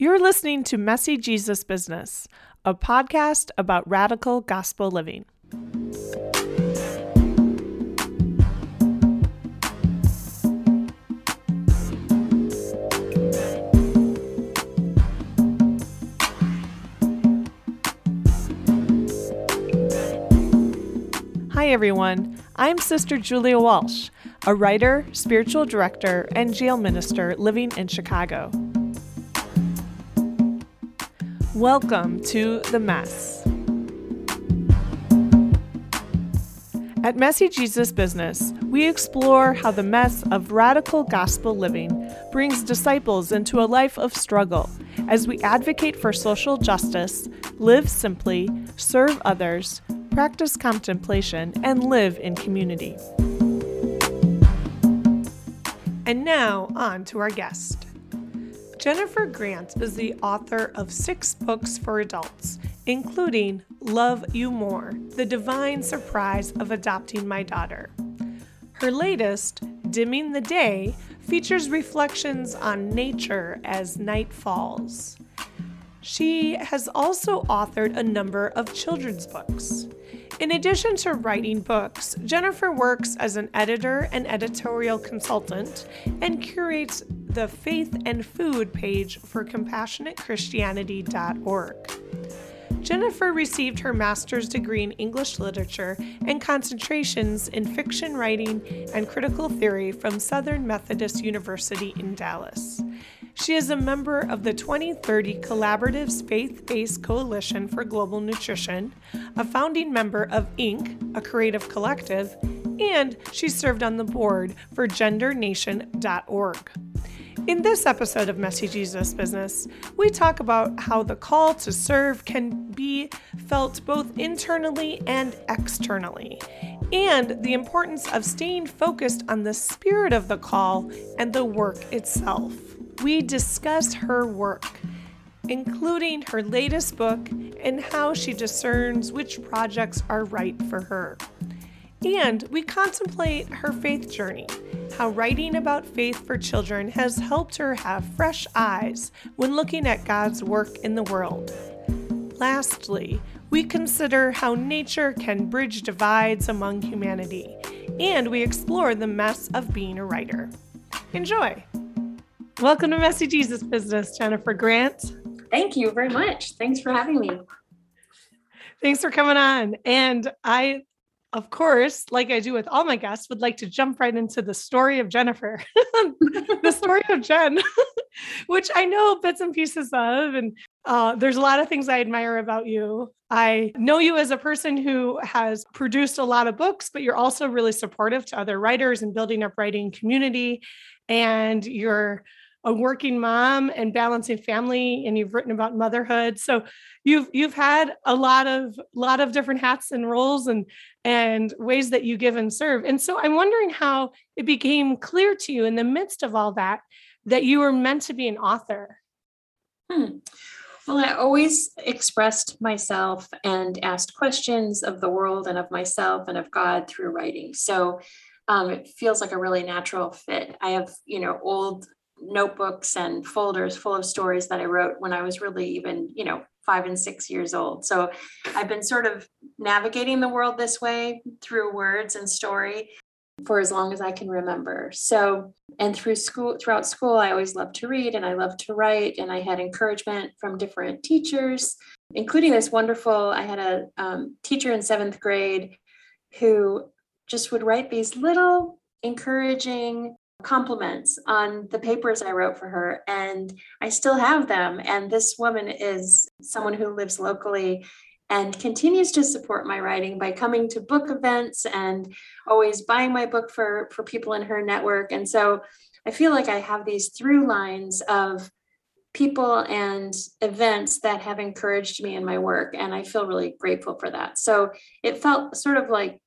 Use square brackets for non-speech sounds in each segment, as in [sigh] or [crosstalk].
You're listening to Messy Jesus Business, a podcast about radical gospel living. Hi, everyone. I'm Sister Julia Walsh, a writer, spiritual director, and jail minister living in Chicago. Welcome to The Mess. At Messy Jesus Business, we explore how the mess of radical gospel living brings disciples into a life of struggle as we advocate for social justice, live simply, serve others, practice contemplation, and live in community. And now, on to our guest. Jennifer Grant is the author of six books for adults, including Love You More The Divine Surprise of Adopting My Daughter. Her latest, Dimming the Day, features reflections on nature as night falls. She has also authored a number of children's books. In addition to writing books, Jennifer works as an editor and editorial consultant and curates the Faith and Food page for CompassionateChristianity.org. Jennifer received her master's degree in English literature and concentrations in fiction writing and critical theory from Southern Methodist University in Dallas. She is a member of the 2030 Collaborative's Faith Based Coalition for Global Nutrition, a founding member of INK, a creative collective, and she served on the board for GenderNation.org. In this episode of Messy Jesus Business, we talk about how the call to serve can be felt both internally and externally, and the importance of staying focused on the spirit of the call and the work itself we discuss her work, including her latest book and how she discerns which projects are right for her. And we contemplate her faith journey, how writing about faith for children has helped her have fresh eyes when looking at God's work in the world. Lastly, we consider how nature can bridge divides among humanity, and we explore the mess of being a writer. Enjoy! Welcome to Messy Jesus Business, Jennifer Grant. Thank you very much. Thanks for having me. Thanks for coming on. And I, of course, like I do with all my guests, would like to jump right into the story of Jennifer, [laughs] the story of Jen, [laughs] which I know bits and pieces of. And uh, there's a lot of things I admire about you. I know you as a person who has produced a lot of books, but you're also really supportive to other writers and building up writing community. And you're a working mom and balancing family and you've written about motherhood so you've you've had a lot of lot of different hats and roles and and ways that you give and serve and so i'm wondering how it became clear to you in the midst of all that that you were meant to be an author hmm. well i always expressed myself and asked questions of the world and of myself and of god through writing so um, it feels like a really natural fit. I have, you know, old notebooks and folders full of stories that I wrote when I was really even, you know, five and six years old. So I've been sort of navigating the world this way through words and story for as long as I can remember. So, and through school, throughout school, I always loved to read and I loved to write, and I had encouragement from different teachers, including this wonderful. I had a um, teacher in seventh grade who just would write these little encouraging compliments on the papers I wrote for her, and I still have them. And this woman is someone who lives locally and continues to support my writing by coming to book events and always buying my book for for people in her network. And so I feel like I have these through lines of people and events that have encouraged me in my work and I feel really grateful for that. So it felt sort of like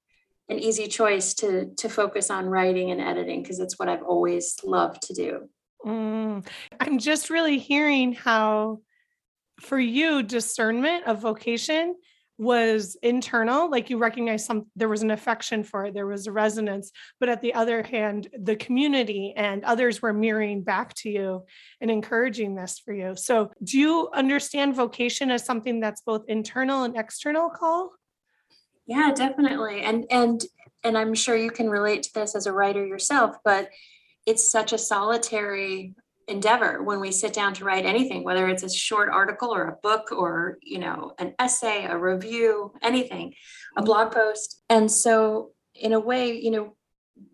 an easy choice to to focus on writing and editing because it's what I've always loved to do. Mm, I'm just really hearing how for you discernment of vocation was internal like you recognize some there was an affection for it there was a resonance but at the other hand the community and others were mirroring back to you and encouraging this for you. So do you understand vocation as something that's both internal and external call yeah definitely. And and and i'm sure you can relate to this as a writer yourself but it's such a solitary endeavor when we sit down to write anything whether it's a short article or a book or you know an essay a review anything a mm-hmm. blog post. And so in a way you know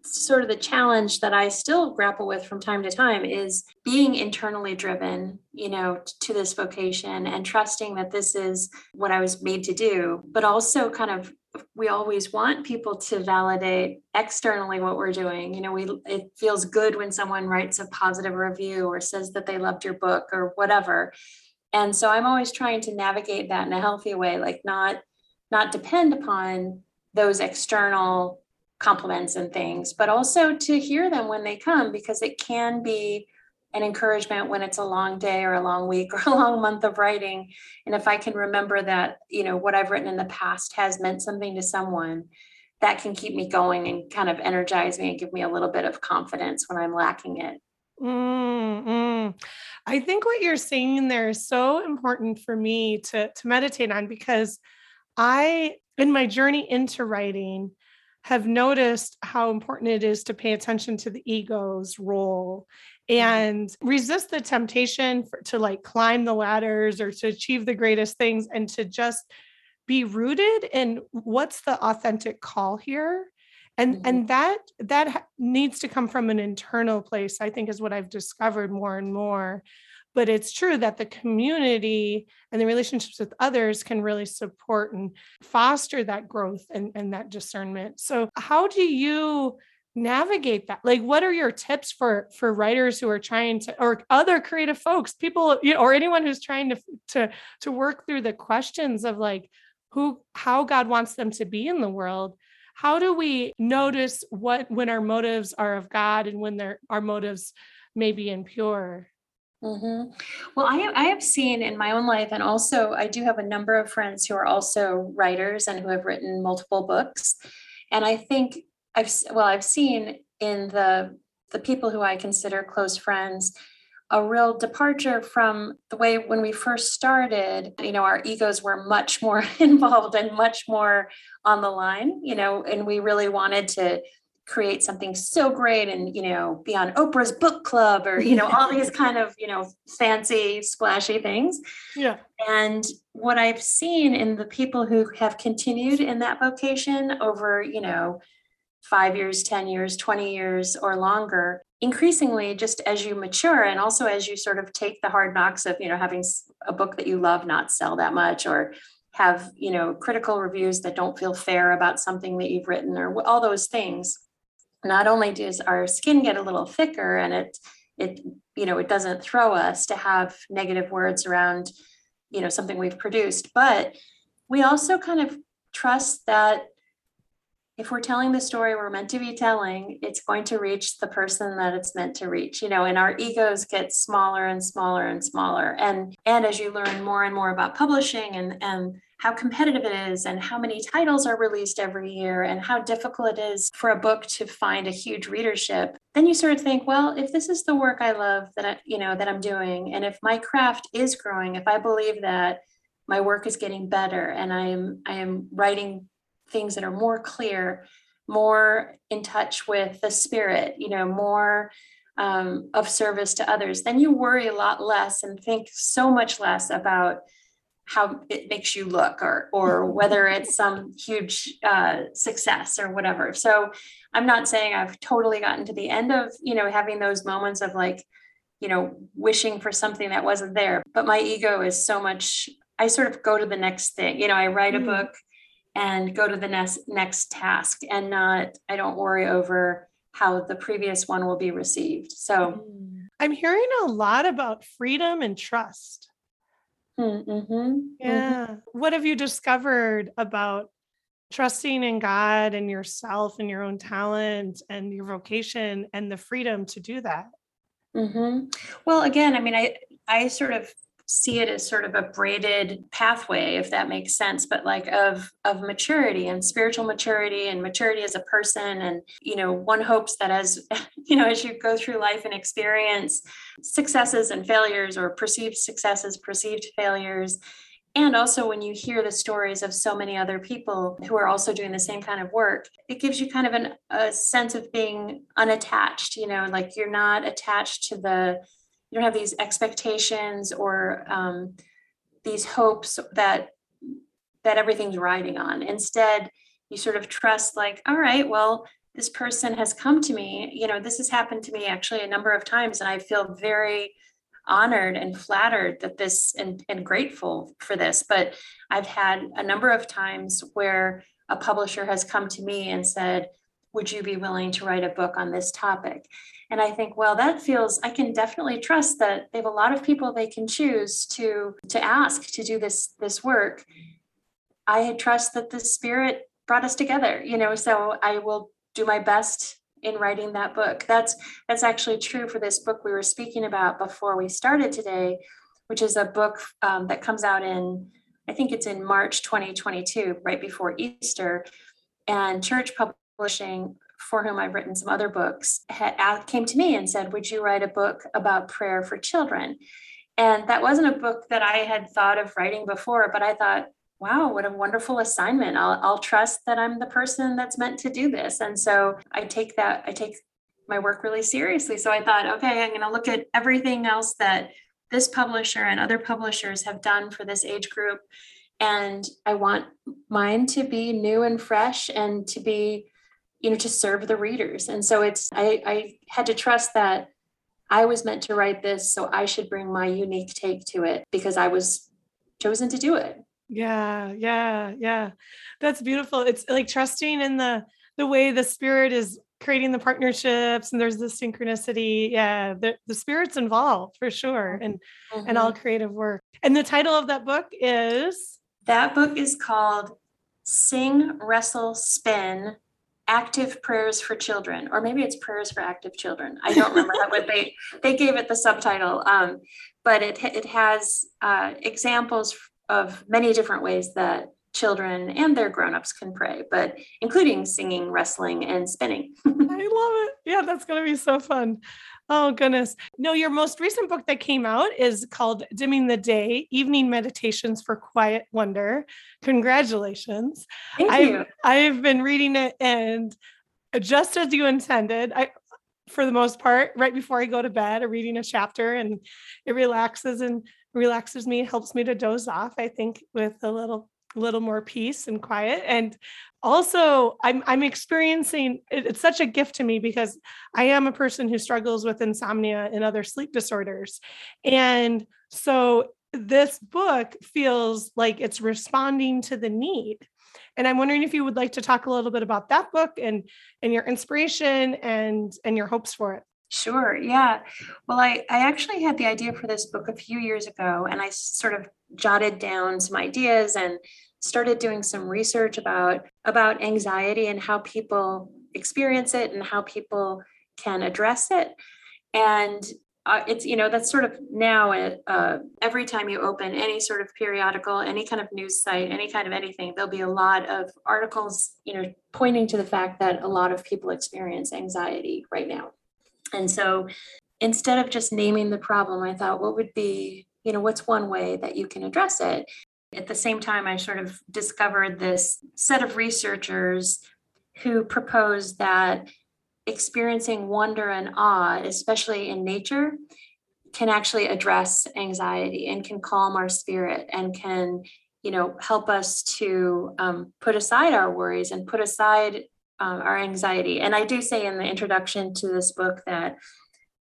sort of the challenge that I still grapple with from time to time is being internally driven, you know, to this vocation and trusting that this is what I was made to do, but also kind of we always want people to validate externally what we're doing. You know we it feels good when someone writes a positive review or says that they loved your book or whatever. And so i'm always trying to navigate that in a healthy way like not not depend upon those external compliments and things but also to hear them when they come because it can be an encouragement when it's a long day or a long week [laughs] or a long month of writing and if i can remember that you know what i've written in the past has meant something to someone that can keep me going and kind of energize me and give me a little bit of confidence when i'm lacking it mm-hmm. i think what you're saying there is so important for me to to meditate on because i in my journey into writing have noticed how important it is to pay attention to the ego's role Mm-hmm. and resist the temptation for, to like climb the ladders or to achieve the greatest things and to just be rooted in what's the authentic call here and mm-hmm. and that that needs to come from an internal place i think is what i've discovered more and more but it's true that the community and the relationships with others can really support and foster that growth and, and that discernment. So how do you navigate that? Like what are your tips for for writers who are trying to or other creative folks people you know, or anyone who's trying to to to work through the questions of like who how god wants them to be in the world? How do we notice what when our motives are of god and when their our motives may be impure Mm-hmm. Well, I, I have seen in my own life, and also I do have a number of friends who are also writers and who have written multiple books. And I think I've well, I've seen in the the people who I consider close friends a real departure from the way when we first started you know our egos were much more [laughs] involved and much more on the line you know and we really wanted to create something so great and you know be on oprah's book club or you know all these [laughs] kind of you know fancy splashy things yeah and what i've seen in the people who have continued in that vocation over you know five years, 10 years, 20 years, or longer, increasingly, just as you mature and also as you sort of take the hard knocks of, you know, having a book that you love not sell that much or have, you know, critical reviews that don't feel fair about something that you've written or all those things. Not only does our skin get a little thicker and it, it, you know, it doesn't throw us to have negative words around, you know, something we've produced, but we also kind of trust that if we're telling the story we're meant to be telling, it's going to reach the person that it's meant to reach, you know, and our egos get smaller and smaller and smaller. And and as you learn more and more about publishing and and how competitive it is and how many titles are released every year and how difficult it is for a book to find a huge readership then you sort of think well if this is the work i love that I, you know that i'm doing and if my craft is growing if i believe that my work is getting better and i am i am writing things that are more clear, more in touch with the spirit, you know, more um, of service to others, then you worry a lot less and think so much less about how it makes you look or or whether it's some huge uh, success or whatever. So I'm not saying I've totally gotten to the end of you know having those moments of like you know wishing for something that wasn't there, but my ego is so much. I sort of go to the next thing. You know, I write a mm. book and go to the next next task and not i don't worry over how the previous one will be received so mm. i'm hearing a lot about freedom and trust mm-hmm. mm-hmm. yeah mm-hmm. what have you discovered about trusting in god and yourself and your own talent and your vocation and the freedom to do that mm-hmm. well again i mean i i sort of see it as sort of a braided pathway if that makes sense but like of of maturity and spiritual maturity and maturity as a person and you know one hopes that as [laughs] you know as you go through life and experience successes and failures or perceived successes perceived failures and also, when you hear the stories of so many other people who are also doing the same kind of work, it gives you kind of an, a sense of being unattached, you know, like you're not attached to the, you don't have these expectations or um, these hopes that that everything's riding on. Instead, you sort of trust, like, all right, well, this person has come to me. You know, this has happened to me actually a number of times, and I feel very honored and flattered that this and, and grateful for this. But I've had a number of times where a publisher has come to me and said, Would you be willing to write a book on this topic? And I think, well, that feels I can definitely trust that they have a lot of people they can choose to to ask to do this this work. I trust that the spirit brought us together, you know, so I will do my best in writing that book. That's that's actually true for this book we were speaking about before we started today, which is a book um, that comes out in I think it's in March 2022, right before Easter. And Church Publishing, for whom I've written some other books, had, came to me and said, "Would you write a book about prayer for children?" And that wasn't a book that I had thought of writing before, but I thought, wow, what a wonderful assignment. I'll, I'll trust that I'm the person that's meant to do this. And so I take that, I take my work really seriously. So I thought, okay, I'm going to look at everything else that this publisher and other publishers have done for this age group. And I want mine to be new and fresh and to be, you know, to serve the readers. And so it's, I, I had to trust that I was meant to write this. So I should bring my unique take to it because I was chosen to do it. Yeah, yeah, yeah. That's beautiful. It's like trusting in the the way the spirit is creating the partnerships and there's the synchronicity. Yeah, the, the spirit's involved for sure and mm-hmm. and all creative work. And the title of that book is that book is called Sing, Wrestle, Spin active prayers for children or maybe it's prayers for active children. I don't remember what they [laughs] they gave it the subtitle um, but it it has uh, examples of many different ways that children and their grown-ups can pray but including singing wrestling and spinning. [laughs] I love it. Yeah that's going to be so fun. Oh goodness. No your most recent book that came out is called dimming the day evening meditations for quiet wonder. Congratulations. Thank I've, you. I've been reading it and just as you intended i for the most part right before i go to bed or reading a chapter and it relaxes and relaxes me, helps me to doze off, I think, with a little little more peace and quiet and also i'm i'm experiencing it's such a gift to me because i am a person who struggles with insomnia and other sleep disorders and so this book feels like it's responding to the need and i'm wondering if you would like to talk a little bit about that book and and your inspiration and and your hopes for it Sure. Yeah. Well, I, I actually had the idea for this book a few years ago, and I sort of jotted down some ideas and started doing some research about about anxiety and how people experience it and how people can address it. And uh, it's you know that's sort of now uh, every time you open any sort of periodical any kind of news site any kind of anything there'll be a lot of articles you know pointing to the fact that a lot of people experience anxiety right now and so instead of just naming the problem, I thought, what would be, you know, what's one way that you can address it? At the same time, I sort of discovered this set of researchers who proposed that experiencing wonder and awe, especially in nature, can actually address anxiety and can calm our spirit and can you know help us to um, put aside our worries and put aside um, our anxiety. And I do say in the introduction to this book that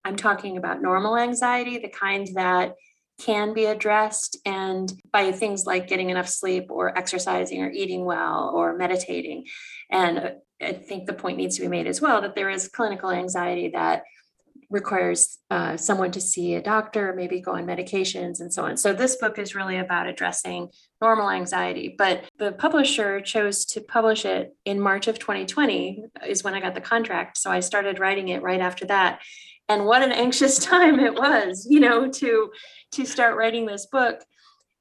I'm talking about normal anxiety, the kind that can be addressed and by things like getting enough sleep or exercising or eating well or meditating. And I think the point needs to be made as well that there is clinical anxiety that requires uh, someone to see a doctor, maybe go on medications and so on. So this book is really about addressing normal anxiety. But the publisher chose to publish it in March of 2020 is when I got the contract. So I started writing it right after that. And what an [laughs] anxious time it was, you know, to to start writing this book,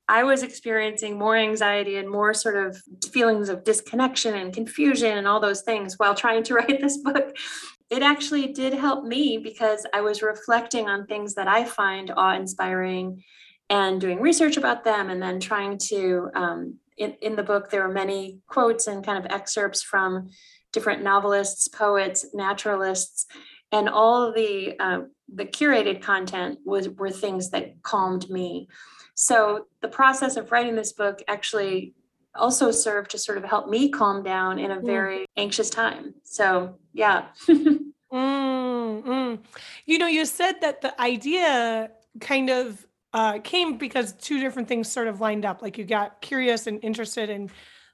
I was experiencing more anxiety and more sort of feelings of disconnection and confusion and all those things while trying to [laughs] write this book. It actually did help me because I was reflecting on things that I find awe inspiring and doing research about them and then trying to um, in, in the book there are many quotes and kind of excerpts from different novelists poets naturalists and all the uh, the curated content was were things that calmed me so the process of writing this book actually also served to sort of help me calm down in a mm. very mm. anxious time so yeah [laughs] mm, mm. you know you said that the idea kind of uh, came because two different things sort of lined up. Like you got curious and interested in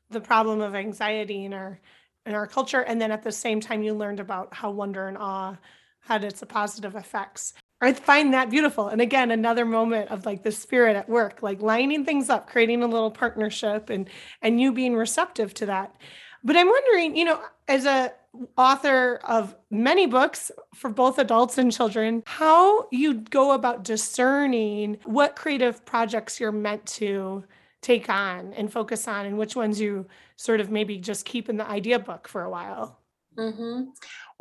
the problem of anxiety in our in our culture, and then at the same time you learned about how wonder and awe had its positive effects. I find that beautiful. And again, another moment of like the spirit at work, like lining things up, creating a little partnership and and you being receptive to that. But I'm wondering, you know, as a author of many books for both adults and children, how you go about discerning what creative projects you're meant to take on and focus on, and which ones you sort of maybe just keep in the idea book for a while. Mm-hmm.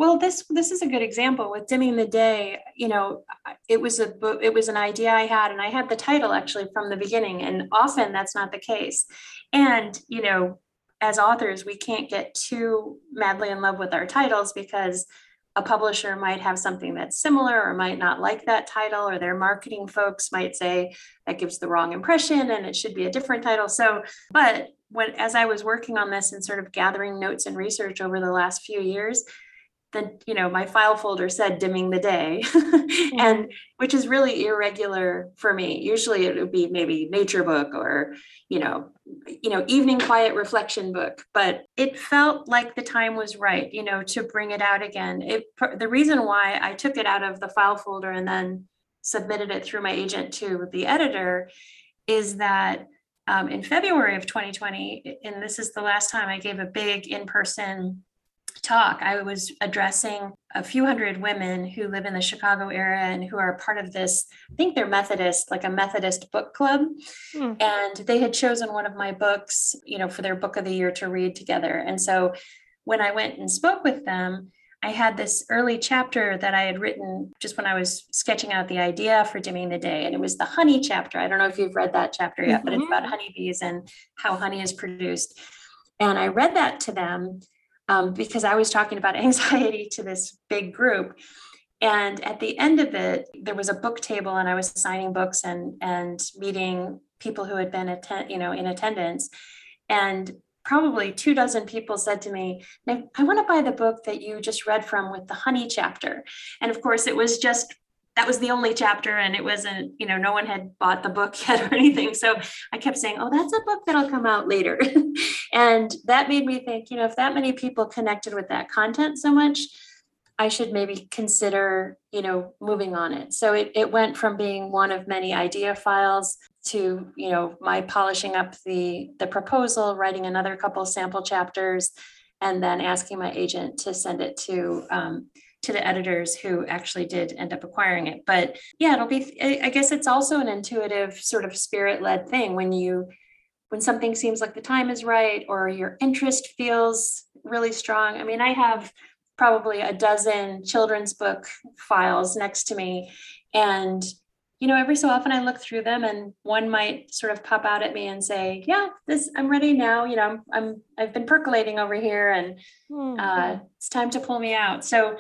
Well, this this is a good example with dimming the day. You know, it was a it was an idea I had, and I had the title actually from the beginning. And often that's not the case. And you know, as authors, we can't get too madly in love with our titles because a publisher might have something that's similar or might not like that title, or their marketing folks might say that gives the wrong impression and it should be a different title. So, but when as I was working on this and sort of gathering notes and research over the last few years, the you know my file folder said dimming the day. [laughs] And which is really irregular for me. Usually it would be maybe nature book or you know you know evening quiet reflection book. But it felt like the time was right you know to bring it out again. It the reason why i took it out of the file folder and then submitted it through my agent to the editor is that um, in february of 2020 and this is the last time i gave a big in-person talk, I was addressing a few hundred women who live in the Chicago area and who are part of this, I think they're Methodist, like a Methodist book club. Hmm. And they had chosen one of my books, you know, for their book of the year to read together. And so when I went and spoke with them, I had this early chapter that I had written just when I was sketching out the idea for dimming the day. And it was the honey chapter. I don't know if you've read that chapter yet, mm-hmm. but it's about mm-hmm. honeybees and how honey is produced. And I read that to them um, because I was talking about [laughs] anxiety to this big group. And at the end of it, there was a book table, and I was signing books and and meeting people who had been attend, you know, in attendance. And probably two dozen people said to me, I want to buy the book that you just read from with the honey chapter. And of course, it was just that was the only chapter and it wasn't you know no one had bought the book [laughs] yet or anything. So i kept saying oh that's a book that'll come out later. [laughs] And that made me think you know if that many people connected with that content so much i should maybe consider you know moving on it. So it, it went from being one of many idea files to you know my polishing up the the proposal writing another couple sample chapters and then asking my agent to send it to um, to the editors who actually did end up acquiring it. But yeah, it'll be, I guess it's also an intuitive sort of spirit led thing when you, when something seems like the time is right or your interest feels really strong. I mean, I have probably a dozen children's book files next to me. And you know, every so often I look through them and one might sort of pop out at me and say, yeah, this, I'm ready now. You know, I'm, I'm I've been percolating over here and mm-hmm. uh, it's time to pull me out. So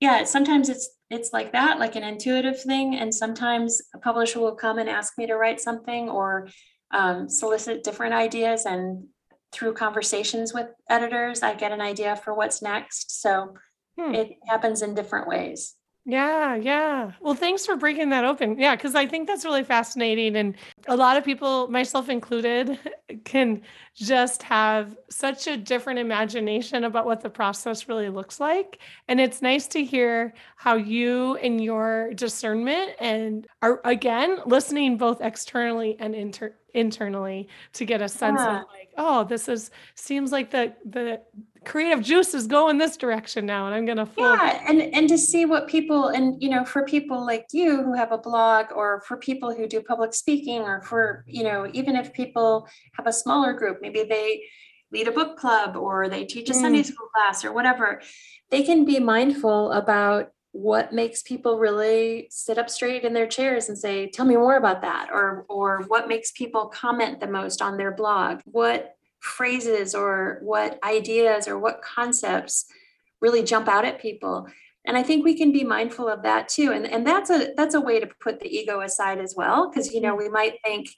yeah, sometimes it's it's like that, like an intuitive thing, and sometimes a publisher will come and ask me to write something or um, solicit different ideas, and through conversations with editors, I get an idea for what's next. So hmm. it happens in different ways. Yeah, yeah. Well, thanks for breaking that open. Yeah, because I think that's really fascinating. And a lot of people, myself included, [laughs] can just have such a different imagination about what the process really looks like. And it's nice to hear how you and your discernment and are, again, listening both externally and inter- internally to get a sense yeah. of like, oh, this is seems like the the creative juices go in this direction now and i'm gonna yeah and and to see what people and you know for people like you who have a blog or for people who do public speaking or for you know even if people have a smaller group maybe they lead a book club or they teach a mm. sunday school class or whatever they can be mindful about what makes people really sit up straight in their chairs and say tell me more about that or or what makes people comment the most on their blog what phrases or what ideas or what concepts really jump out at people. And i think we can be mindful of that too. And, and that's a that's a way to put the ego aside as well because you know we might think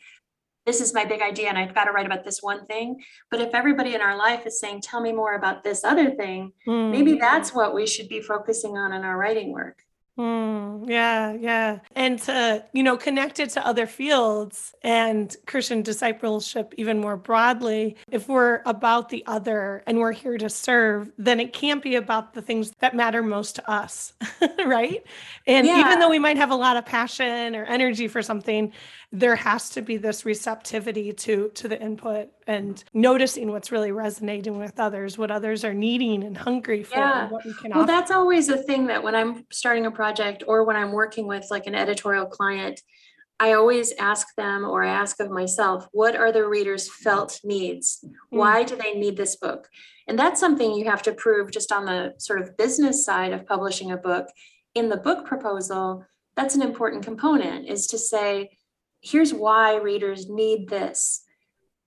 this is my big idea and i've got to write about this one thing. But if everybody in our life is saying tell me more about this other thing mm. maybe that's what we should be focusing on in our writing work Mm, yeah, yeah. And to, you know, connect it to other fields and Christian discipleship even more broadly. If we're about the other and we're here to serve, then it can't be about the things that matter most to us, [laughs] right? And yeah. even though we might have a lot of passion or energy for something, there has to be this receptivity to to the input and noticing what's really resonating with others what others are needing and hungry for yeah. what we can well offer. that's always a thing that when i'm starting a project or when i'm working with like an editorial client i always ask them or i ask of myself what are the readers felt needs mm. why do they need this book and that's something you have to prove just on the sort of business side of publishing a book in the book proposal that's an important component is to say here's why readers need this.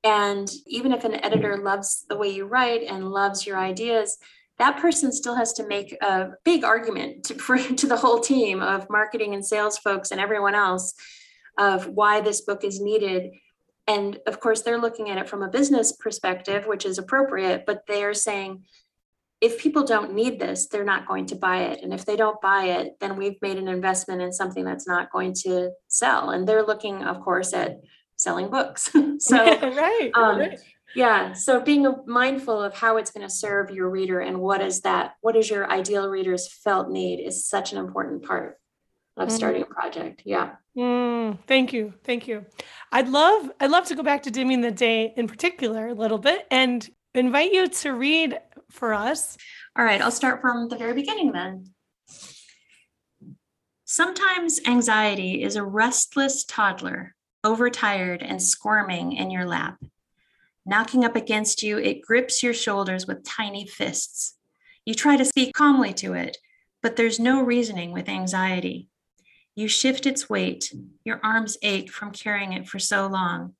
And even if an editor loves the way you write and loves your ideas, that person still has to make a big argument to, [laughs] for, to the whole team of marketing and sales folks and everyone else of why this book is needed. And of course, they're looking at it from a business perspective, which is appropriate, but they're saying, if people don't need this, they're not going to buy it. And if they don't buy it, then we've made an investment in something that's not going to sell. And they're looking, of course, at selling books. [laughs] [laughs] so, right, um, right. Yeah. So being mindful of how it's going to serve your reader and what is that, what is your ideal reader's felt need is such an important part of mm. starting a project. Yeah. Mm, thank you. Thank you. I'd love, I'd love to go back to dimming the day in particular a little bit and invite you to read for us. All right, I'll start from the very beginning then. Sometimes anxiety is a restless toddler, overtired and squirming in your lap. Knocking up against you, it grips your shoulders with tiny fists. You try to speak calmly to it, but there's no reasoning with anxiety. You shift its weight, your arms ache from carrying it for so long.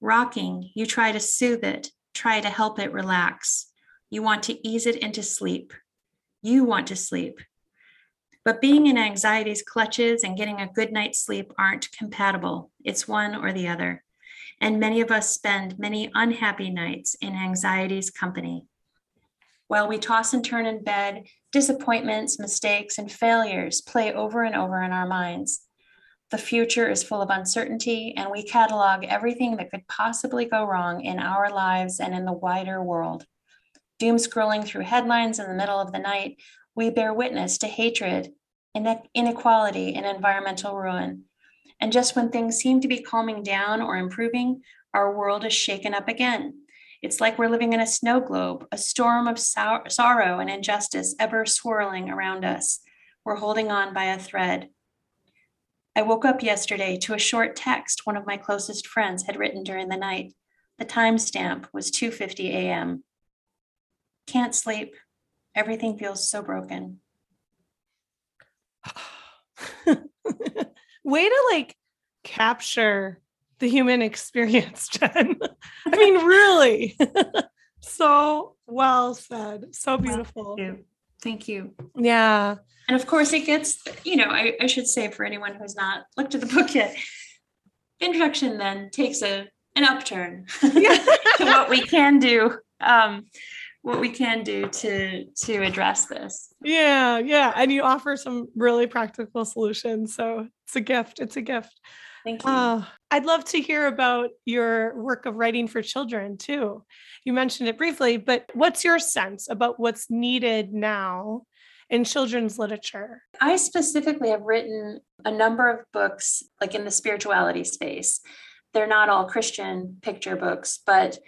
Rocking, you try to soothe it, try to help it relax. You want to ease it into sleep. You want to sleep. But being in anxiety's clutches and getting a good night's sleep aren't compatible. It's one or the other. And many of us spend many unhappy nights in anxiety's company. While we toss and turn in bed, disappointments, mistakes, and failures play over and over in our minds. The future is full of uncertainty, and we catalog everything that could possibly go wrong in our lives and in the wider world doom scrolling through headlines in the middle of the night, we bear witness to hatred, inequality, and environmental ruin. And just when things seem to be calming down or improving, our world is shaken up again. It's like we're living in a snow globe, a storm of sor- sorrow and injustice ever swirling around us. We're holding on by a thread. I woke up yesterday to a short text one of my closest friends had written during the night. The timestamp was 2:50 a.m. Can't sleep. Everything feels so broken. [sighs] Way to like capture the human [laughs] experience, Jen. I mean, [laughs] really. [laughs] so well said. So beautiful. Thank you. Thank you. Yeah. And of course, it gets, you know, I, I should say for anyone who's not looked at the book yet, introduction then takes a an upturn to what we can do. Um, what we can do to to address this. Yeah yeah and you offer some really practical solutions so it's a gift it's a gift. Thank you. Uh, i'd love to hear about your work of writing for children too. You mentioned it briefly but what's your sense about what's needed now in children's literature? I specifically have written a number of books like in the spirituality space. They're not all christian picture books but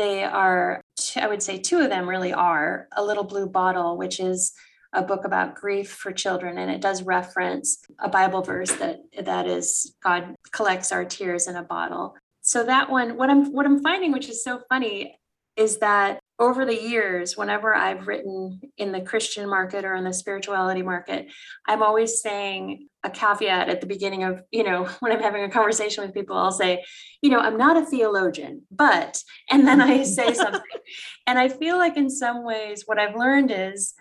they are, I would say two of them really are A Little Blue Bottle, which is a book about grief for children and it does reference a bible verse that that is god collects our tears in a bottle. So that one what i'm what i'm finding which is so funny is that over the years whenever i've written in the christian market or in the spirituality market i'm always saying a caveat at the beginning of you know [laughs] when i'm having a conversation with people i'll say you know i'm not a theologian but [laughs] and then i say something. And i feel like in some ways what i've learned is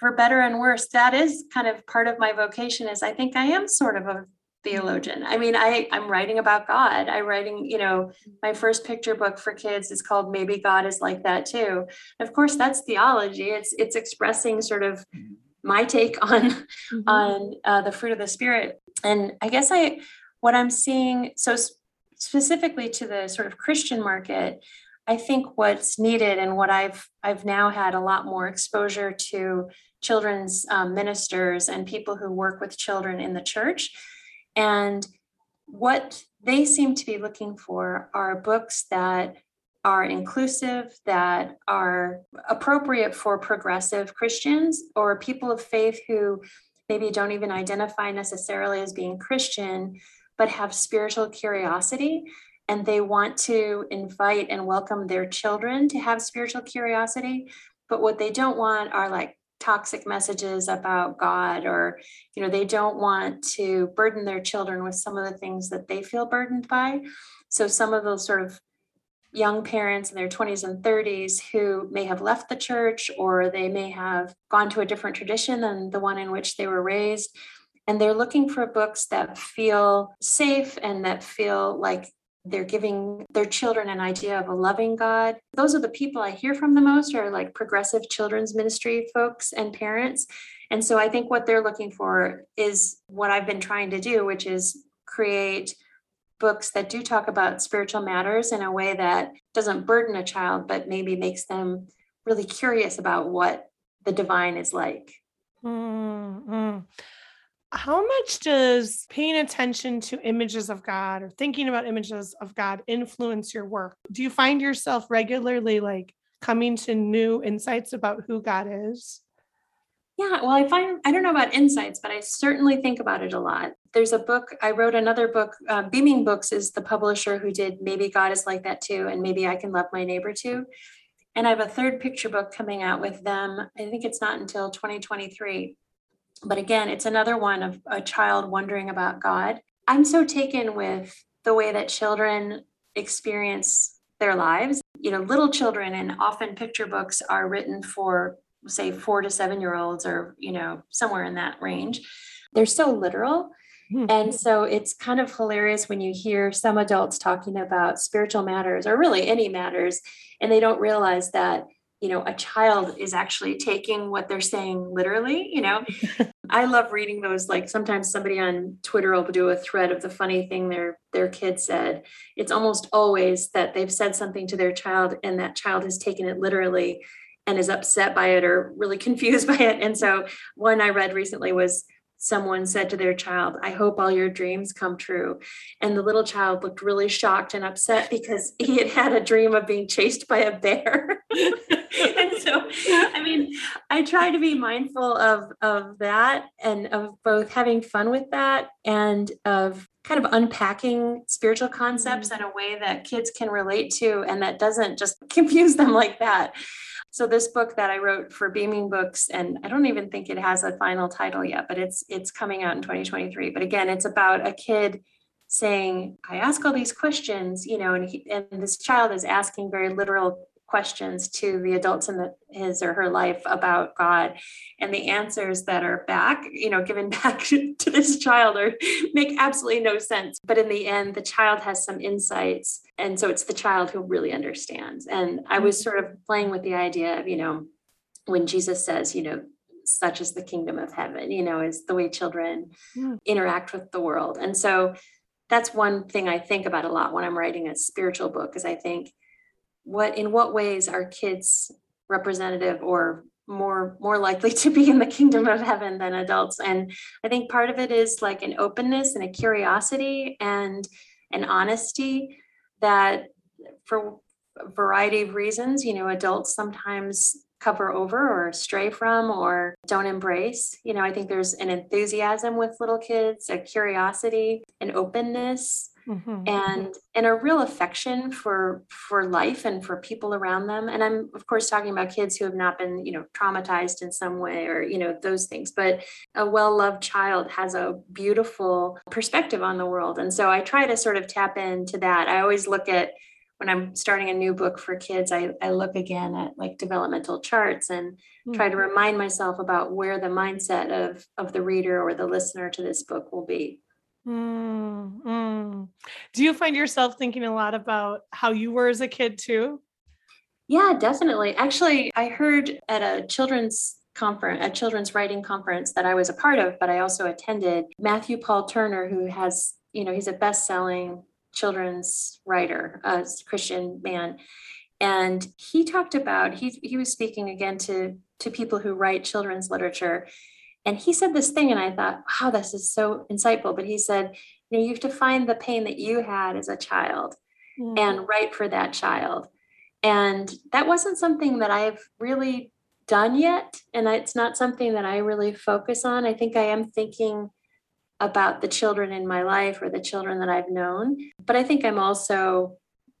for better and worse, that is kind of part of my vocation is I think I am sort of a theologian. I mean, I, I'm writing about God. I'm writing, you know, my first picture book for kids is called Maybe God is Like That Too. Of course, that's theology. It's it's expressing sort of my take [laughs] on mm-hmm. on uh, the fruit of the spirit. And I guess I what I'm seeing so specifically to the sort of Christian market, I think what's needed and what I've I've now had a lot more exposure to children's um, ministers and people who work with children in the church. And what they seem to be looking for are books that are inclusive, that are appropriate for progressive Christians or people of faith who maybe don't even identify necessarily as being Christian, but have spiritual curiosity. And they want to invite and welcome their children to have spiritual curiosity. But what they don't want are like toxic messages about God or you know they don't want to burden their children with some of the things that they feel burdened by. So some of those sort of young parents in their 20s and 30s who may have left the church or they may have gone to a different tradition than the one in which they were raised and they're looking for books that feel safe and that feel like they're giving their children an idea of a loving God. Those are the people I hear from the most are like progressive children's ministry folks and parents. And so I think what they're looking for is what I've been trying to do, which is create books that do talk about spiritual matters in a way that doesn't burden a child, but maybe makes them really curious about what the divine is like. Mm-hmm how much does paying attention to images of God or thinking about images of God influence your work? Do you find yourself regularly like coming to new insights about who God is? Yeah, well, I find, I don't know about insights, but I certainly think about it a lot. There's a book, I wrote another book. Uh, Beaming Books is the publisher who did Maybe God is Like That Too, and Maybe I Can Love My Neighbor Too. And I have a third picture book coming out with them. I think it's not until 2023 but again, it's another one of a child wondering about God. I'm so taken with the way that children experience their lives. You know, little children and often picture books are written for, say, four to seven year olds or, you know, somewhere in that range. They're so literal. Hmm. And so it's kind of hilarious when you hear some adults talking about spiritual matters or really any matters, and they don't realize that you know a child is actually taking what they're saying literally you know? [laughs] I love reading those like sometimes somebody on twitter will do a thread of the funny thing their their kid said. It's almost always that they've said something to their child and that child has taken it literally and is upset by it or really [laughs] confused by it. And so one i read recently was someone said to their child, I hope all your dreams come true. And the little child looked really shocked and upset because [laughs] he had had a dream of being chased by a bear. [laughs] and so, I mean, I try to be mindful of, of that and of both having fun with that and of kind of unpacking spiritual concepts mm-hmm. in a way that kids can relate to and that doesn't just [laughs] confuse them like that. So this book that I wrote for Beaming Books, and I don't even think it has a final title yet, but it's it's coming out in 2023. But again, it's about a kid saying, "I ask all these questions," you know, and he, and this child is asking very literal questions to the adults in the, his or her life about God. And the answers that are back, you know, given [laughs] back to this child are make absolutely no sense. But in the end, the child has some insights. And so it's the child who really understands. And I was mm-hmm. sort of playing with the idea of, you know, when Jesus says, you know, such is the kingdom of heaven, you know, is the way children yeah. interact with the world. And so that's one thing I think about a lot when I'm writing a spiritual book, is I think, what in what ways are kids representative or more more likely [laughs] to be in the kingdom of heaven than adults and i think part of it is like an openness and a curiosity and an honesty that for a variety of reasons. You know, adults sometimes cover over or stray from or don't embrace. You know, I think there's an enthusiasm with little kids, a curiosity, an openness mm-hmm. and and a real affection for for life and for people around them and i'm of course talking about kids who have not been you know traumatized in some way or you know those things but a well-loved child has a beautiful perspective on the world and so i try to sort of tap into that i always look at when I'm starting a new book for kids, I, I look again at like developmental charts and mm-hmm. try to remind myself about where the mindset of, of the reader or the listener to this book will be. Mm, mm. Do you find yourself thinking a lot about how you were as a kid too? Yeah, definitely. Actually, I heard at a children's conference, a children's writing conference that I was a part of, but I also attended Matthew Paul Turner, who has, you know, he's a best-selling children's writer, a Christian man. And he talked about he he was speaking again to to people who write children's literature and he said this thing, and I thought, wow, this is so insightful. But he said, you know, you have to find the pain that you had as a child mm. and write for that child. And that wasn't something that I've really done yet. And it's not something that I really focus on. I think I am thinking about the children in my life or the children that I've known. But I think I'm also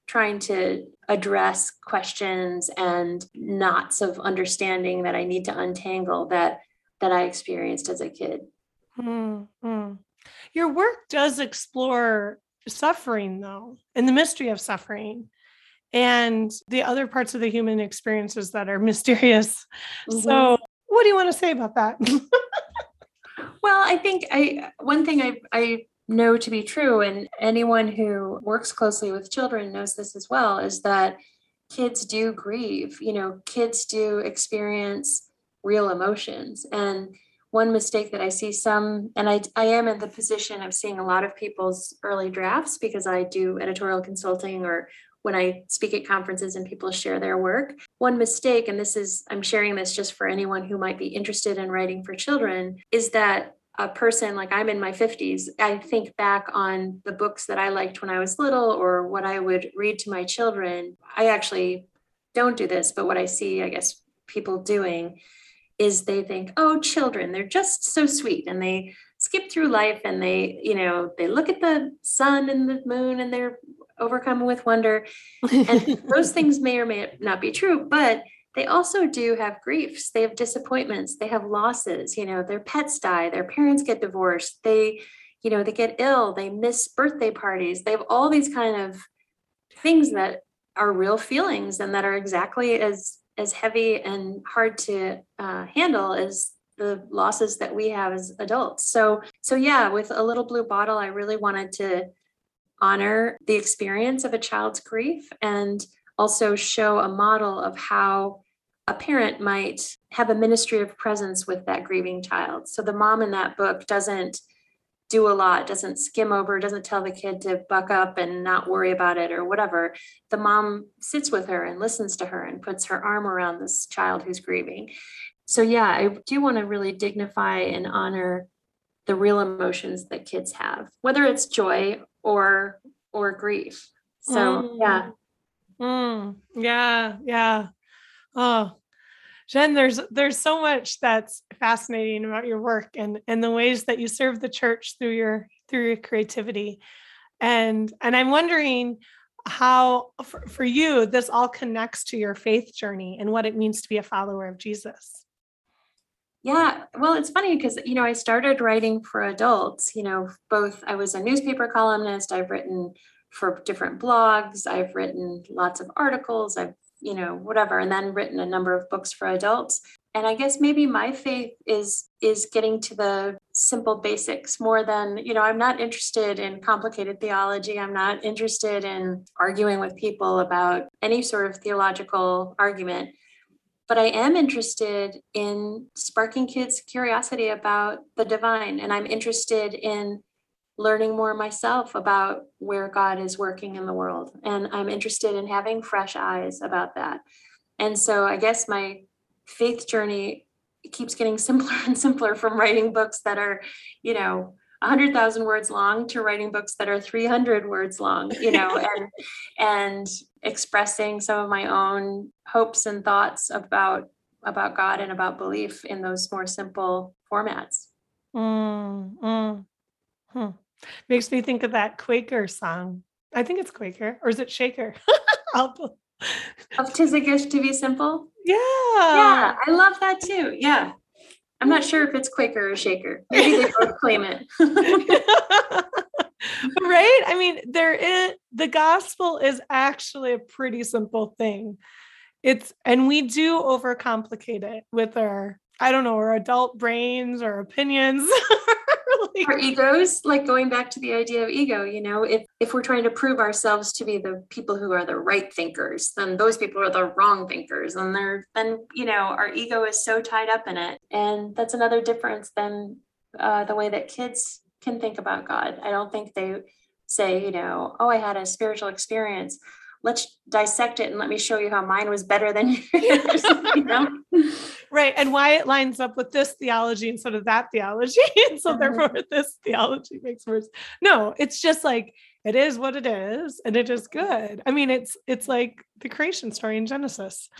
trying to address questions and knots of understanding that I need to untangle that that I experienced as a kid. Mm-hmm. Your work does explore suffering, though, and the mystery of suffering and the other parts of the human experiences that are [laughs] mysterious. Mm-hmm. So, what do you want to say about that? [laughs] well, I think I one thing I I know to be true, and anyone who works closely with children knows this as well, is that kids do grieve. You know, kids do experience real emotions. And one mistake that I see some, and I, I am in the position of seeing a lot of people's early drafts because I do editorial consulting or when I speak at conferences and people share their work. One mistake, and this is, I'm sharing this just for anyone who might be interested in writing for children, is that a person like I'm in my 50s, I think back on the books that I liked when I was little or what I would read to my children. I actually don't do this, but what I see, I guess, people doing is they think, oh, children, they're just so sweet. And they skip through life and they, you know, they look at the sun and the moon and they're overcome with wonder. And [laughs] those things may or may not be true, but they also do have griefs. They have disappointments. They have losses. You know, their pets die, their parents get divorced, they, you know, they get ill, they miss birthday parties. They have all these kind of things that are real feelings and that are exactly as as heavy and hard to uh, handle as the losses that we have as adults. So, so yeah, with a little blue bottle, I really wanted to honor the experience of a child's grief and also show a model of how a parent might have a ministry of presence with that grieving child. So the mom in that book doesn't do a lot, doesn't skim over, doesn't tell the kid to buck up and not worry about it or whatever. The mom sits with her and listens to her and puts her arm around this child who's grieving. So, yeah, I do want to really dignify and honor the real emotions that kids have, whether it's joy or or grief. So, mm. yeah. Mm. Yeah, yeah. Oh, Jen, there's there's so much that's fascinating about your work and and the ways that you serve the church through your through your creativity. And and I'm wondering how for, for you this all connects to your faith journey and what it means to be a follower of Jesus. Yeah, well, it's funny because you know I started writing for adults. You know, both I was a newspaper columnist. I've written for different blogs. I've written lots of articles. I've you know whatever and then written a number of books for adults. And i guess maybe my faith is is getting to the simple basics more than you know i'm not interested in complicated theology. I'm not interested in arguing with people about any sort of theological argument. But i am interested in sparking kids curiosity about the divine and i'm interested in learning more myself about where God is working in the world. And I'm interested in having fresh eyes about that. And so I guess my faith journey keeps getting [laughs] simpler and simpler from writing books that are, you know, 100,000 words long to writing books that are 300 words long, you know, [laughs] and and expressing some of my own hopes and thoughts about about God and about belief in those more simple formats. Mm, mm, hmm. Makes me think of that Quaker song. I think it's Quaker, or is it Shaker? [laughs] [laughs] of tis a gift to be simple. Yeah. Yeah, I love that too. Yeah. I'm not sure if it's Quaker or Shaker. Maybe they both claim it. [laughs] right? I mean, there is the gospel is actually a pretty simple thing. It's and we do overcomplicate it with our I don't know, our adult brains or opinions. Like, [laughs] our egos, like going back to the idea of ego, you know, if if we're trying to prove ourselves to be the people who are the right thinkers, then those people are the wrong thinkers. And they're then, you know, our ego is so tied up in it. And that's another difference than uh, the way that kids can think about God. I don't think they say, you know, oh, I had a spiritual experience let's dissect it and let me show you how mine was better than [laughs] yours. you know? Right. And why it lines up with this theology instead of that theology. [laughs] and so mm-hmm. therefore [laughs] this theology makes worse. No, it's just like it is what it is, and it is good. I mean, it's it's like the creation story in Genesis.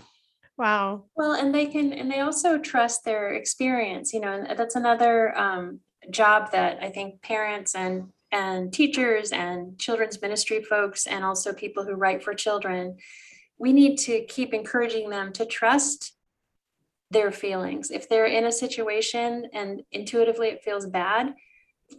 Wow. Well, and they can and they also trust their experience, you know, and that's another um job that I think parents and and teachers and children's ministry folks and also people who write for children we need to keep encouraging them to trust their feelings. If they're in a situation and intuitively it feels bad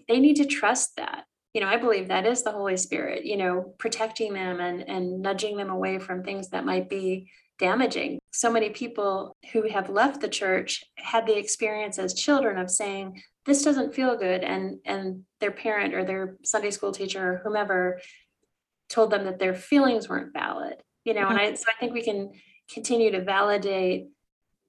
they need to trust that. You know i believe that is the holy spirit you know protecting them and and nudging them away from things that might be damaging. So many people who have left the church had the experience as children of saying this doesn't feel good and and their parent or their sunday school teacher or whomever told them that their feelings weren't valid you know mm-hmm. and i so i think we can continue to validate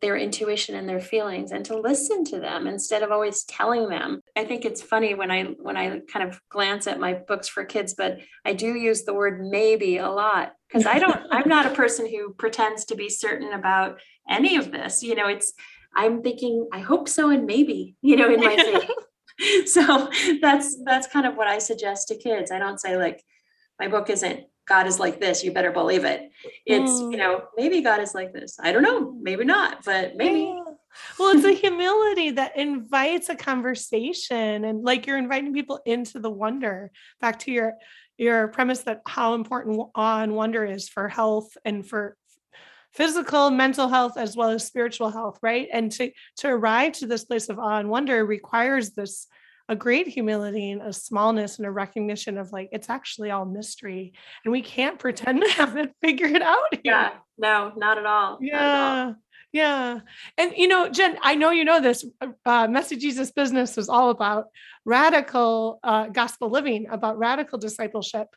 their intuition and their feelings and to listen to them instead of always telling them i think it's funny when i when i kind of glance at my books for kids but i do use the word maybe a lot because i don't [laughs] i'm not a person who pretends to be certain about any of this you know it's I'm thinking, I hope so, and maybe, you know, in my [laughs] faith. so that's that's kind of what I suggest to kids. I don't say like my book isn't God is like this, you better believe it. It's, mm. you know, maybe God is like this. I don't know, maybe not, but maybe. Yeah. Well, it's a humility that invites a conversation and like you're inviting people into the wonder. Back to your your premise that how important awe and wonder is for health and for physical mental health as well as spiritual health right? And to to arrive to this place of awe and wonder requires this a great humility and a smallness and a recognition of like it's actually all mystery. And we can't pretend to have it figured out here. yeah no not at all. Yeah at all. Yeah and you know jen i know you know this uh, messy jesus business is all about radical uh, gospel living about radical discipleship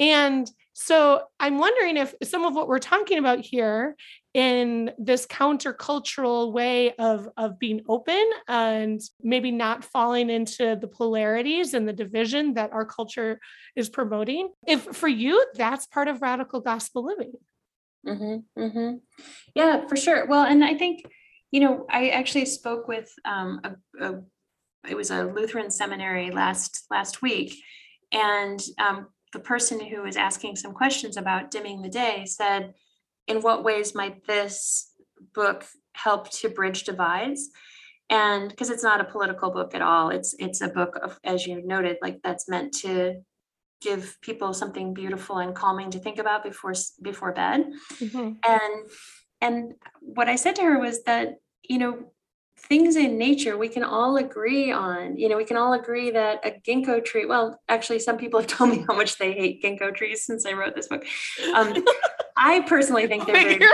and so I'm wondering if some of what we're talking about here in this countercultural way of, of being open and maybe not falling into the polarities and the division that our culture is promoting, if for you, that's part of radical gospel living. Mm-hmm, mm-hmm. Yeah, for sure. Well, and I think, you know, I actually spoke with um, a, a it was a Lutheran seminary last last week, and um, the person who was asking some questions about dimming the day said, in what ways might this book help to bridge divides? And because it's not a political book at all, it's it's a book of, as you noted, like that's meant to give people something beautiful and calming to think about before before bed. Mm-hmm. And and what I said to her was that, you know, things in nature we can all agree on you know we can all agree that a ginkgo tree well actually some people have told me how much they hate ginkgo trees since i wrote this book um, [laughs] i personally think they're very [laughs]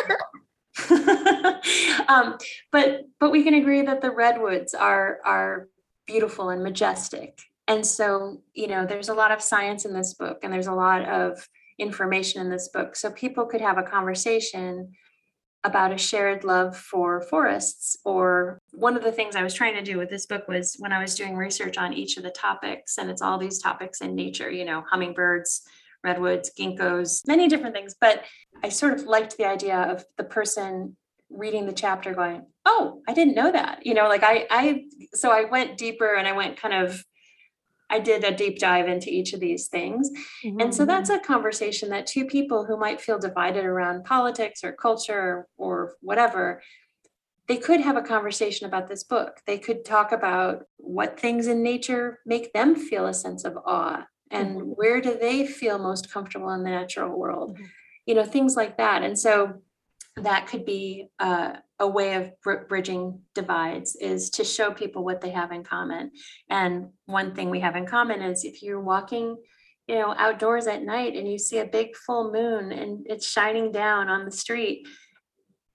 [laughs] um, but but we can agree that the redwoods are are beautiful and majestic and so you know there's a lot of science in this book and there's a lot of information in this book. So people could have a conversation about a shared love for forests or one of the things i was trying to do with this book was when i was doing research on each of the topics and it's all these topics in nature you know hummingbirds redwoods ginkgos many different things. But i sort of liked the idea of the person reading the chapter going oh i didn't know that you know like i i so i went deeper and i went kind of I did a deep dive into each of these things. Mm-hmm. And so that's a conversation that two people who might feel divided around politics or culture or whatever, they could have a conversation about this book. They could talk about what things in nature make them feel a sense of awe and mm-hmm. where do they feel most comfortable in the natural world. Mm-hmm. You know, things like that. And so that could be uh, a way of br- bridging divides is to show people what they have in common and one thing we have in common is if you're walking you know outdoors at night and you see a big full moon and it's shining down on the street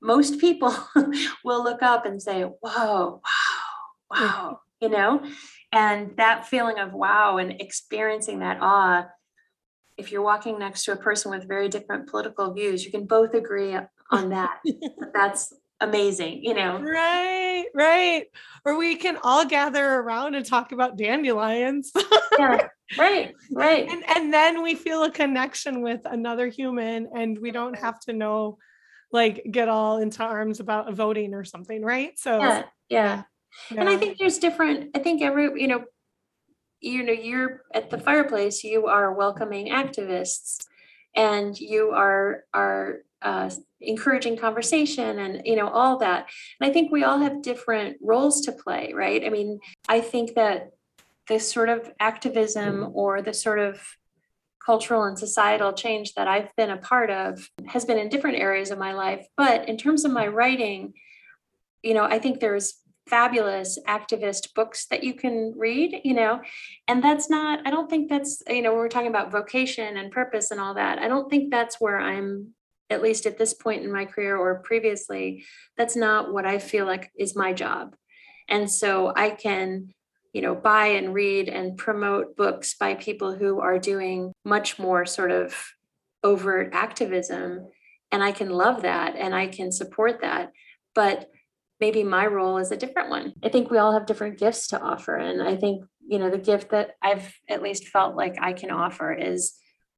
most people [laughs] will look up and say whoa wow wow you know and that feeling of wow and experiencing that awe if you're walking next to a person with very different political views you can both agree [laughs] on that. That's amazing, you know. Right, right. Or we can all gather around and talk about dandelions. yeah, right, [laughs] right. And and then we feel a connection with another human and we don't have to know like get all into arms about voting or something, right? So yeah, yeah. yeah. And I think there's different, I think every, you know, you know, you're at the fireplace, you are welcoming activists and you are are uh, encouraging conversation and you know all that. And i think we all have different roles to play right? I mean i think that this sort of activism mm-hmm. or the sort of cultural and societal change that i've been a part of has been in different areas of my life. But in terms of my writing you know i think there's fabulous activist books that you can read you know? And that's not i don't think that's you know we're talking about vocation and purpose and all that i don't think that's where i'm at least at this point in my career or previously, that's not what I feel like is my job. And so I can, you know, buy and read and promote books by people who are doing much more sort of overt activism. And I can love that and I can support that. But maybe my role is a different one. I think we all have different gifts to offer. And I think, you know, the gift that I've at least felt like I can offer is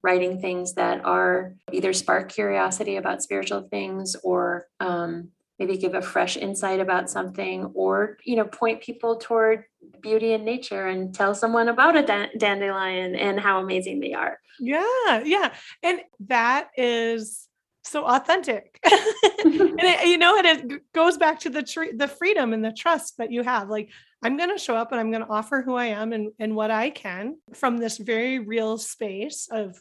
writing things that are either spark curiosity about spiritual things or um, maybe give a fresh insight about something or you know point people toward beauty in nature and tell someone about a dandelion and how amazing they are. Yeah yeah. And that is so authentic. [laughs] And it, you know and it goes back to the tree the freedom and the trust that you have. Like i'm going to show up and i'm going to offer who i am and, and what i can from this very real space of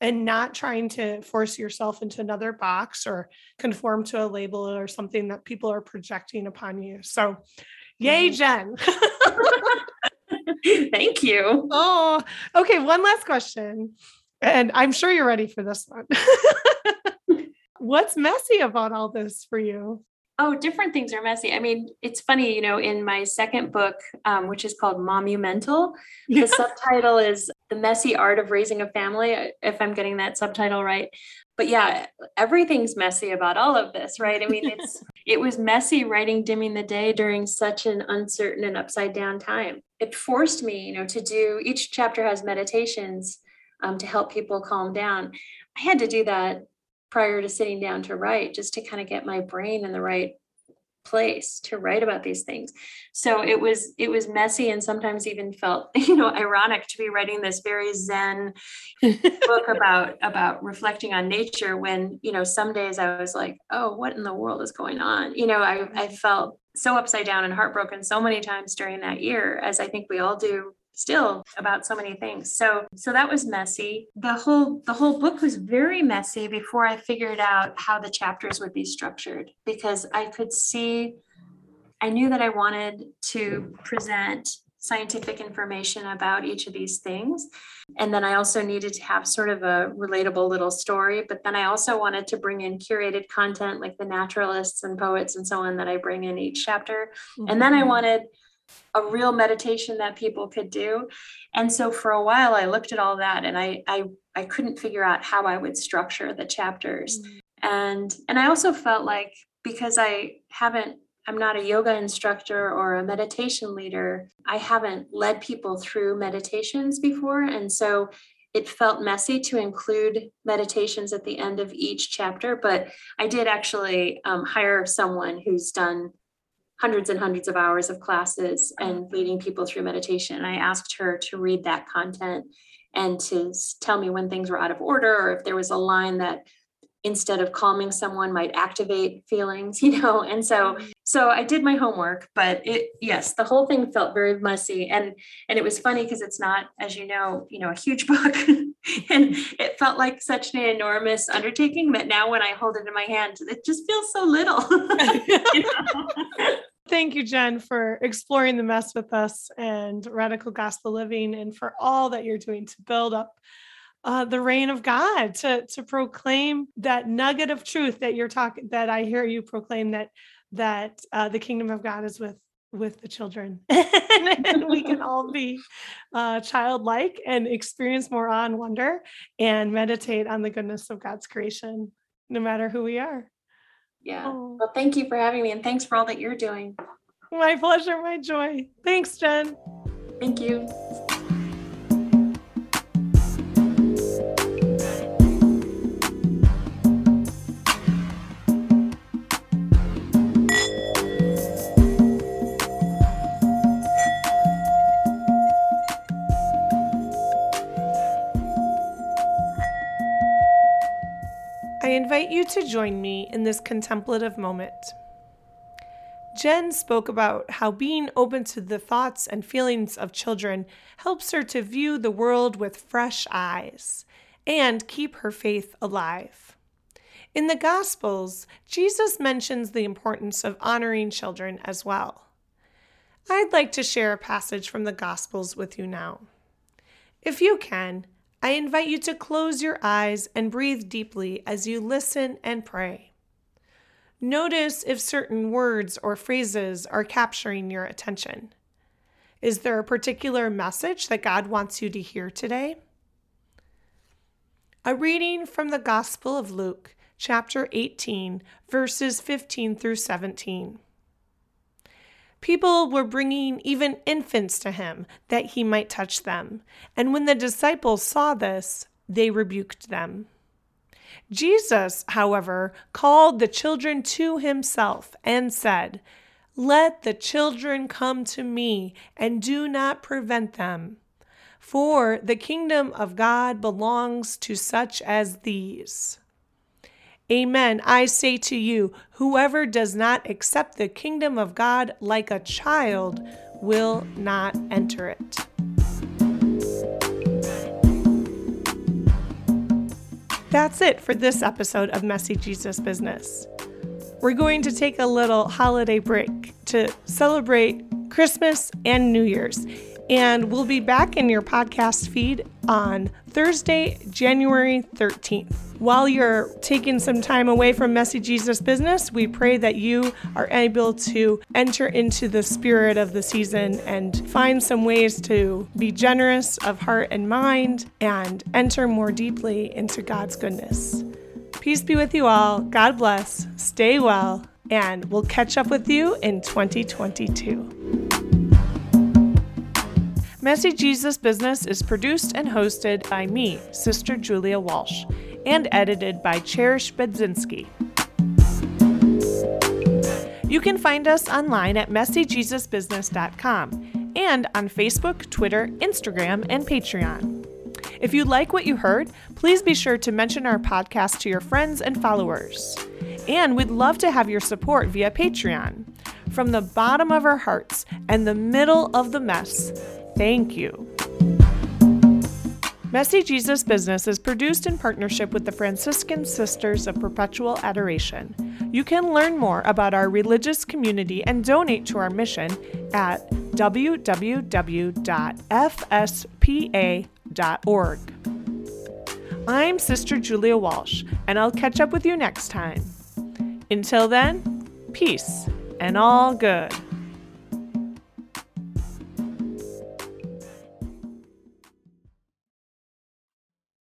and not trying to force yourself into another box or conform to a label or something that people are projecting upon you. So, yay. Jen. [laughs] Thank you. Oh, okay. One last question. And I'm sure you're ready for this one. [laughs] What's messy about all this for you? Oh, different things are messy. I mean, it's funny, you know, in my second book, um, which is called Momumental, yeah. the subtitle is The Messy Art of Raising a Family, if I'm getting that subtitle right. But yeah, everything's messy about all of this, right? I mean, [laughs] it's it was messy writing Dimming the Day during such an uncertain and upside down time. It forced me, you know, to do each chapter has meditations um, to help people calm down. I had to do that prior to sitting down to write just to kind of get my brain in the right place to write about these things. So it was it was messy and sometimes even felt [laughs] you know ironic to be writing this very zen [laughs] book about about reflecting on nature when you know some days i was like oh what in the world is going on? You know i i mm-hmm. felt so upside down and heartbroken so many times during that year as i think we all do still about so many things. So so that was messy. The whole the whole book was very messy before i figured out how the chapters would be structured because i could see i knew that i wanted to present scientific information about each of these things. And then i also needed to have sort of a relatable little story but then i also wanted to bring in curated content like the naturalists and poets and so on that i bring in each chapter. Mm-hmm. and then i wanted a real meditation that people could do. And so for a while I looked at all that and I I I couldn't figure out how I would structure the chapters. Mm-hmm. And and I also felt like because I haven't I'm not a yoga instructor or a meditation leader, I haven't led people through meditations before and so it felt messy to include meditations at the end of each chapter, but I did actually um, hire someone who's done hundreds and hundreds of hours of classes and leading people through meditation. I asked her to read that content and to tell me when things were out of order or if there was a line that instead of calming someone might activate feelings [laughs] you know and so so i did my homework but it yes the whole thing felt very messy. And and it was funny because it's not as you know you know a huge [laughs] book. And it felt like such an enormous undertaking but now when i hold it in my hand it just feels so little? [laughs] Thank you, Jen, for exploring the mess with us and radical gospel living and for all that you're doing to build up uh, the reign of God, to, to proclaim that nugget of truth that you're talking, that I hear you proclaim that that uh, the kingdom of God is with with the children [laughs] and we can all be uh, childlike and experience more awe and wonder and meditate on the goodness of God's creation, no matter who we are. Yeah. Oh. Well, thank you for having me and thanks for all that you're doing. My pleasure, my joy. Thanks, Jen. Thank you. Invite you to join me in this contemplative moment. Jen spoke about how being open to the thoughts and feelings of children helps her to view the world with fresh eyes and keep her faith alive. In the Gospels, Jesus mentions the importance of honoring children as well. I'd like to share a passage from the Gospels with you now. If you can, I invite you to close your eyes and breathe deeply as you listen and pray. Notice if certain words or phrases are capturing your attention. Is there a particular message that God wants you to hear today? A reading from the Gospel of Luke, chapter 18, verses 15 through 17. People were bringing even infants to him that he might touch them. And when the disciples saw this, they rebuked them. Jesus, however, called the children to himself and said, Let the children come to me, and do not prevent them. For the kingdom of God belongs to such as these. Amen. I say to you, whoever does not accept the kingdom of God like a child will not enter it. That's it for this episode of Messy Jesus Business. We're going to take a little holiday break to celebrate Christmas and New Year's. And we'll be back in your podcast feed on Thursday, January 13th. While you're taking some time away from Messy Jesus business, we pray that you are able to enter into the spirit of the season and find some ways to be generous of heart and mind and enter more deeply into God's goodness. Peace be with you all. God bless. Stay well. And we'll catch up with you in 2022. Messy Jesus Business is produced and hosted by me, Sister Julia Walsh, and edited by Cherish Bedzinski. You can find us online at messyjesusbusiness.com and on Facebook, Twitter, Instagram, and Patreon. If you like what you heard, please be sure to mention our podcast to your friends and followers. And we'd love to have your support via Patreon. From the bottom of our hearts and the middle of the mess, Thank you. Messy Jesus Business is produced in partnership with the Franciscan Sisters of Perpetual Adoration. You can learn more about our religious community and donate to our mission at www.fspa.org. I'm Sister Julia Walsh, and I'll catch up with you next time. Until then, peace and all good.